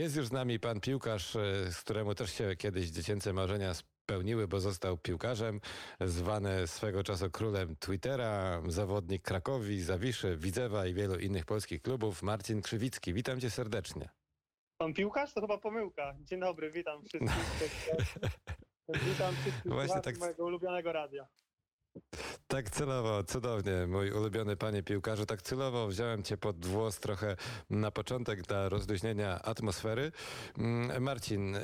Jest już z nami pan piłkarz, e, z któremu też się kiedyś dziecięce marzenia spełniły, bo został piłkarzem, zwany swego czasu królem Twittera, zawodnik Krakowi, Zawiszy, Widzewa i wielu innych polskich klubów, Marcin Krzywicki. Witam cię serdecznie. Pan piłkarz? To chyba pomyłka. Dzień dobry, witam wszystkich. witam wszystkich Właśnie tak- mojego ulubionego radia. Tak celowo, cudownie, mój ulubiony panie piłkarzu, tak celowo wziąłem cię pod włos trochę na początek dla rozluźnienia atmosfery. Mm, Marcin, y,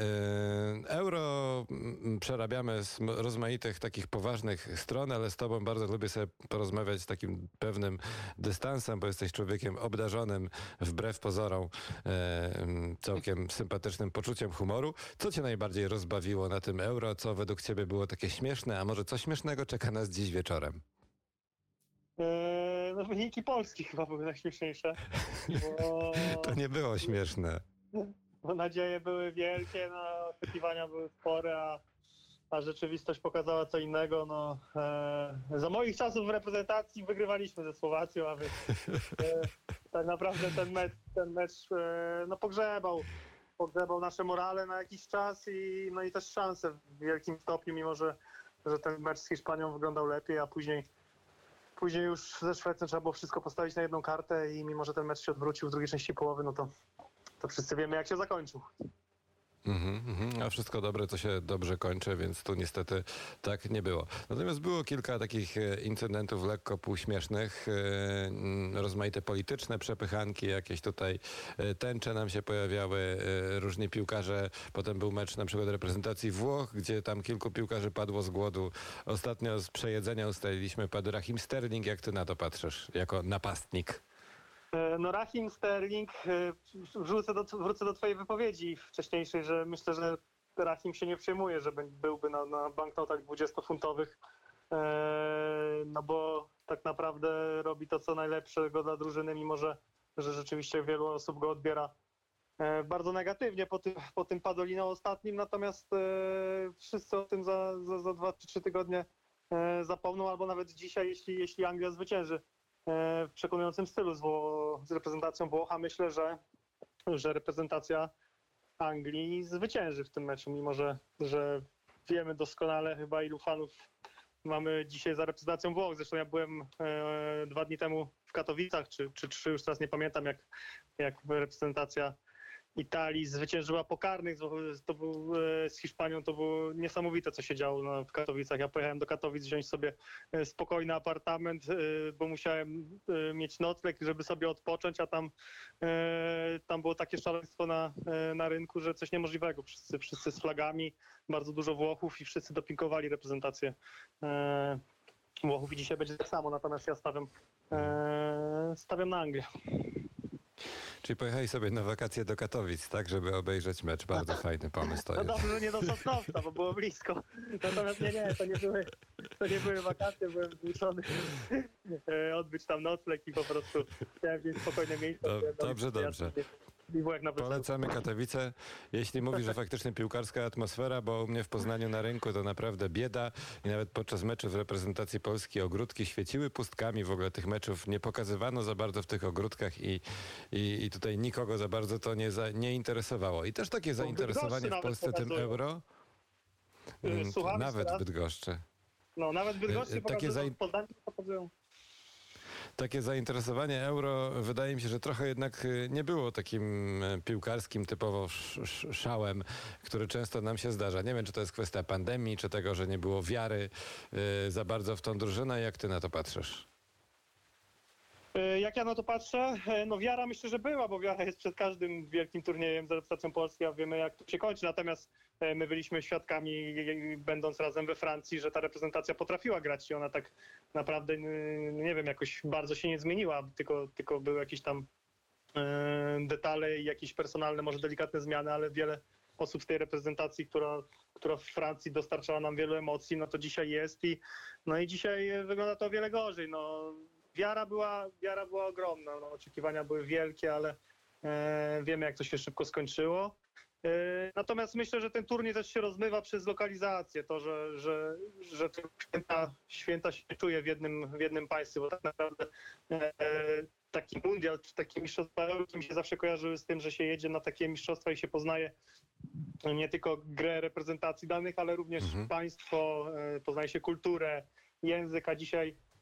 euro mm, przerabiamy z rozmaitych takich poważnych stron, ale z tobą bardzo lubię sobie porozmawiać z takim pewnym dystansem, bo jesteś człowiekiem obdarzonym wbrew pozorom e, mm, całkiem sympatycznym poczuciem humoru. Co cię najbardziej rozbawiło na tym euro? Co według ciebie było takie śmieszne, a może co śmiesznego czeka nas dziś wieczorem? Eee, no wyniki Polski chyba były najśmieszniejsze. Bo, To nie było śmieszne. bo nadzieje były wielkie, no, oczekiwania były spore, a, a rzeczywistość pokazała co innego. No, eee, za moich czasów w reprezentacji wygrywaliśmy ze Słowacją, a więc e, tak naprawdę ten mecz, ten mecz e, no, pogrzebał. Pogrzebał nasze morale na jakiś czas i, no i też szanse w wielkim stopniu, mimo że, że ten mecz z Hiszpanią wyglądał lepiej, a później Później już ze Szwecją trzeba było wszystko postawić na jedną kartę i mimo, że ten mecz się odwrócił w drugiej części połowy, no to, to wszyscy wiemy, jak się zakończył. Mhm, mhm. A wszystko dobre, to się dobrze kończy, więc tu niestety tak nie było. Natomiast było kilka takich e, incydentów lekko półśmiesznych, e, rozmaite polityczne przepychanki, jakieś tutaj e, tęcze nam się pojawiały, różni piłkarze. Potem był mecz na przykład reprezentacji Włoch, gdzie tam kilku piłkarzy padło z głodu. Ostatnio z przejedzenia ustaliliśmy padł Rahim Sterling. Jak ty na to patrzysz, jako napastnik? E, No Rahim Sterling, e, wrócę do, wrócę do twojej wypowiedzi wcześniejszej, że myślę, że Rahim się nie przejmuje, że byłby na, na banknotach 20-funtowych, e, no bo tak naprawdę robi to, co najlepszego dla drużyny, mimo że, że rzeczywiście wielu osób go odbiera bardzo negatywnie po tym, po tym Padolino ostatnim, natomiast wszyscy o tym za, za, za 2-3 tygodnie zapomną, albo nawet dzisiaj, jeśli, jeśli Anglia zwycięży w przekonującym stylu z, z reprezentacją Włocha. Myślę, że, że reprezentacja Anglii zwycięży w tym meczu, mimo że, że wiemy doskonale chyba ilu fanów mamy dzisiaj za reprezentacją Włoch. Zresztą ja byłem e, dwa dni temu w Katowicach, czy, czy trzy, już teraz nie pamiętam, jak, jak reprezentacja Italii zwyciężyła po karnych. To był e, z Hiszpanią, to było niesamowite, co się działo w Katowicach. Ja pojechałem do Katowic wziąć sobie e, spokojny apartament, e, bo musiałem mieć nocleg, żeby sobie odpocząć, a tam, tam było takie szaleństwo na, na rynku, że coś niemożliwego. Wszyscy, wszyscy z flagami, bardzo dużo Włochów i wszyscy dopingowali reprezentację Włochów i dzisiaj będzie tak samo, natomiast ja stawiam, stawiam na Anglię. Czyli pojechali sobie na wakacje do Katowic, tak, żeby obejrzeć mecz. Bardzo fajny pomysł to No jest. dobrze, że nie do Sosnowca, bo było blisko. Natomiast nie, nie, to nie były, to nie były wakacje, byłem zmuszony e, odbyć tam nocleg i po prostu chciałem wziąć spokojne miejsce. Do- dobrze, dobrze. Polecamy Katowice. Jeśli mówisz, że faktycznie piłkarska atmosfera, bo u mnie w Poznaniu na rynku to naprawdę bieda i nawet podczas meczów reprezentacji Polski ogródki świeciły pustkami. W ogóle tych meczów nie pokazywano za bardzo w tych ogródkach i, i, i tutaj nikogo za bardzo to nie, za, nie interesowało. I też takie zainteresowanie w Polsce tym euro. Y, Mm, słucham Nawet teraz? Bydgoszczy. No, nawet Bydgoszczy Takie pokazują, zain- w Poznaniu pokazują. Takie zainteresowanie euro wydaje mi się, że trochę jednak y, nie było takim e, piłkarskim typowo sz- sz- szałem, który często nam się zdarza. Nie wiem, czy to jest kwestia pandemii, czy tego, że nie było wiary y, za bardzo w tą drużynę. Jak ty na to patrzysz? E, Jak ja na to patrzę, e, no wiara myślę, że była, bo wiara jest przed każdym wielkim turniejem z reprezentacją Polski, a wiemy jak to się kończy. Natomiast e, my byliśmy świadkami, będąc razem we Francji, że ta reprezentacja potrafiła grać i ona tak naprawdę, nie wiem, jakoś bardzo się nie zmieniła, tylko, tylko były jakieś tam detale i jakieś personalne, może delikatne zmiany, ale wiele osób z tej reprezentacji, która, która w Francji dostarczała nam wielu emocji, no to dzisiaj jest i no i dzisiaj wygląda to o wiele gorzej. No, wiara, była, wiara była ogromna, no, oczekiwania były wielkie, ale e, wiemy jak to się szybko skończyło. E, Natomiast myślę, że ten turniej też się rozmywa przez lokalizację, to, że, że, że święta, święta się czuje w jednym, w jednym państwie, bo tak naprawdę e, taki mundial, czy takie mistrzostwa mi się zawsze kojarzyły z tym, że się jedzie na takie mistrzostwa i się poznaje nie tylko grę reprezentacji danych, ale również Mhm. państwo, e, poznaje się kulturę, język, a dzisiaj e,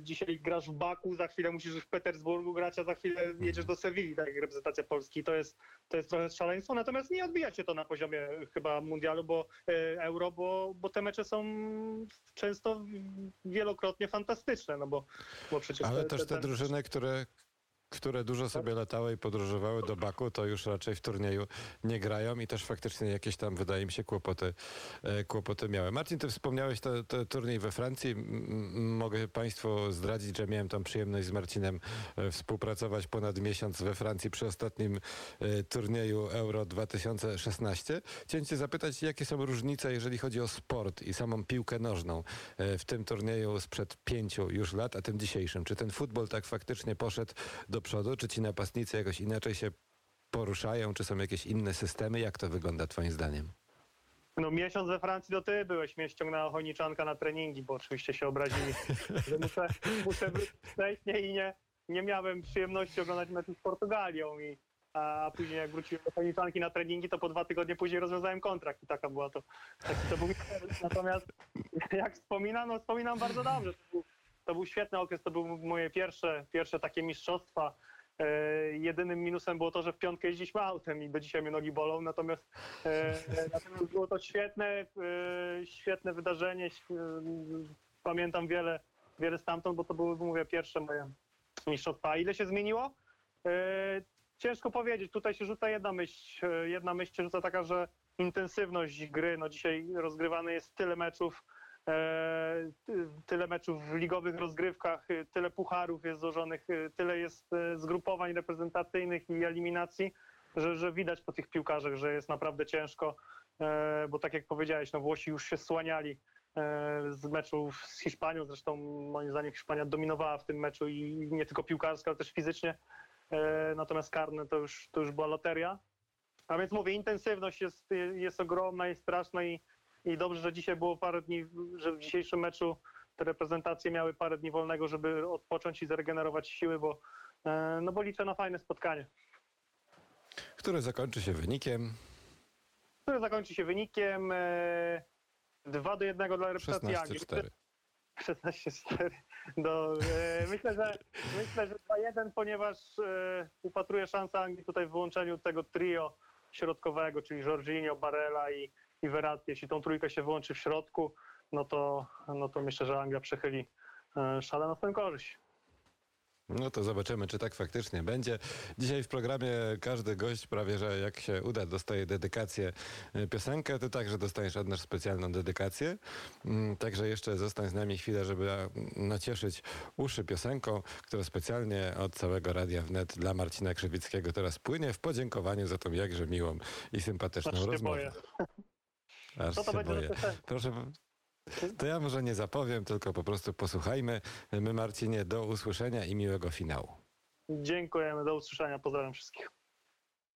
dzisiaj grasz w Baku, za chwilę musisz w Petersburgu grać, a za chwilę jedziesz do Sewilli, tak jak reprezentacja Polski. To jest, to jest trochę szaleństwo, natomiast nie odbija się to na poziomie chyba mundialu, bo e, euro, bo, bo te mecze są często wielokrotnie fantastyczne, no bo, bo przecież... Ale też te drużyny, które, które dużo sobie latały i podróżowały do Baku, to już raczej w turnieju nie grają i też faktycznie jakieś tam, wydaje mi się, kłopoty, e, kłopoty miały. Marcin, ty wspomniałeś te, te turniej we Francji. Mogę Państwu zdradzić, że miałem tam przyjemność z Marcinem e, współpracować ponad miesiąc we Francji przy ostatnim e, turnieju Euro 2016. Chciałem cię zapytać, jakie są różnice, jeżeli chodzi o sport i samą piłkę nożną w tym turnieju sprzed pięciu już lat, a tym dzisiejszym? Czy ten futbol tak faktycznie poszedł do przodu? Czy ci napastnicy jakoś inaczej się poruszają? Czy są jakieś inne systemy? Jak to wygląda twoim zdaniem? No miesiąc we Francji to ty byłeś, mnie ściągnęła Chojniczanka na treningi, bo oczywiście się obrazili, że muszę, muszę wrócić wcześniej i nie, nie miałem przyjemności oglądać meczu z Portugalią i a później jak wróciłem do Chojniczanki na treningi, to po dwa tygodnie później rozwiązałem kontrakt i taka była to, taki to był. Natomiast jak wspominam, no wspominam bardzo dobrze, to był, to był świetny okres, to były moje pierwsze, pierwsze takie mistrzostwa. E, jedynym minusem było to, że w piątkę jeździliśmy autem i do dzisiaj mnie nogi bolą, natomiast, e, natomiast było to świetne, e, świetne wydarzenie. Pamiętam wiele, wiele stamtąd, bo to były, mówię, pierwsze moje mistrzostwa. A ile się zmieniło? Ciężko powiedzieć. Tutaj się rzuca jedna myśl. Jedna myśl się rzuca taka, że intensywność gry, no dzisiaj rozgrywane jest tyle meczów, tyle meczów w ligowych rozgrywkach, e, tyle pucharów jest złożonych, e, tyle jest e, zgrupowań reprezentacyjnych i eliminacji, że, że widać po tych piłkarzach, że jest naprawdę ciężko, e, bo tak jak powiedziałeś, no Włosi już się słaniali e, z meczu z Hiszpanią, zresztą moim zdaniem Hiszpania dominowała w tym meczu i nie tylko piłkarsko, ale też fizycznie, E, natomiast karne to już, to już była loteria. A więc mówię, intensywność jest, jest ogromna, jest straszna i, i dobrze, że dzisiaj było parę dni, że w dzisiejszym meczu te reprezentacje miały parę dni wolnego, żeby odpocząć i zregenerować siły, bo, e, no bo liczę na fajne spotkanie, Które zakończy się wynikiem które zakończy się wynikiem e, 2 do 1 dla reprezentacji Anglii. 16-4. 16-4. Do, e, myślę, że myślę, że 2-1, ponieważ e, upatruję szansę Anglii tutaj w wyłączeniu tego trio środkowego, czyli Jorginho, Barella i, i Verratti. Jeśli tą trójkę się wyłączy w środku, no to, no to myślę, że Anglia przechyli e, szale na swoją korzyść. No to zobaczymy, czy tak faktycznie będzie. Dzisiaj w programie każdy gość prawie, że jak się uda, dostaje dedykację y, piosenkę. Ty także dostaniesz od nas specjalną dedykację. Mm, Także jeszcze zostań z nami chwilę, żeby mm, nacieszyć uszy piosenką, która specjalnie od całego Radia Wnet dla Marcina Krzywickiego teraz płynie w podziękowaniu za tą jakże miłą i sympatyczną Aż się rozmowę. boję. Aż Co to się będzie boję. Proszę, to ja może nie zapowiem, tylko po prostu posłuchajmy. My, Marcinie, do usłyszenia i miłego finału. Dziękujemy, do usłyszenia, pozdrawiam wszystkich.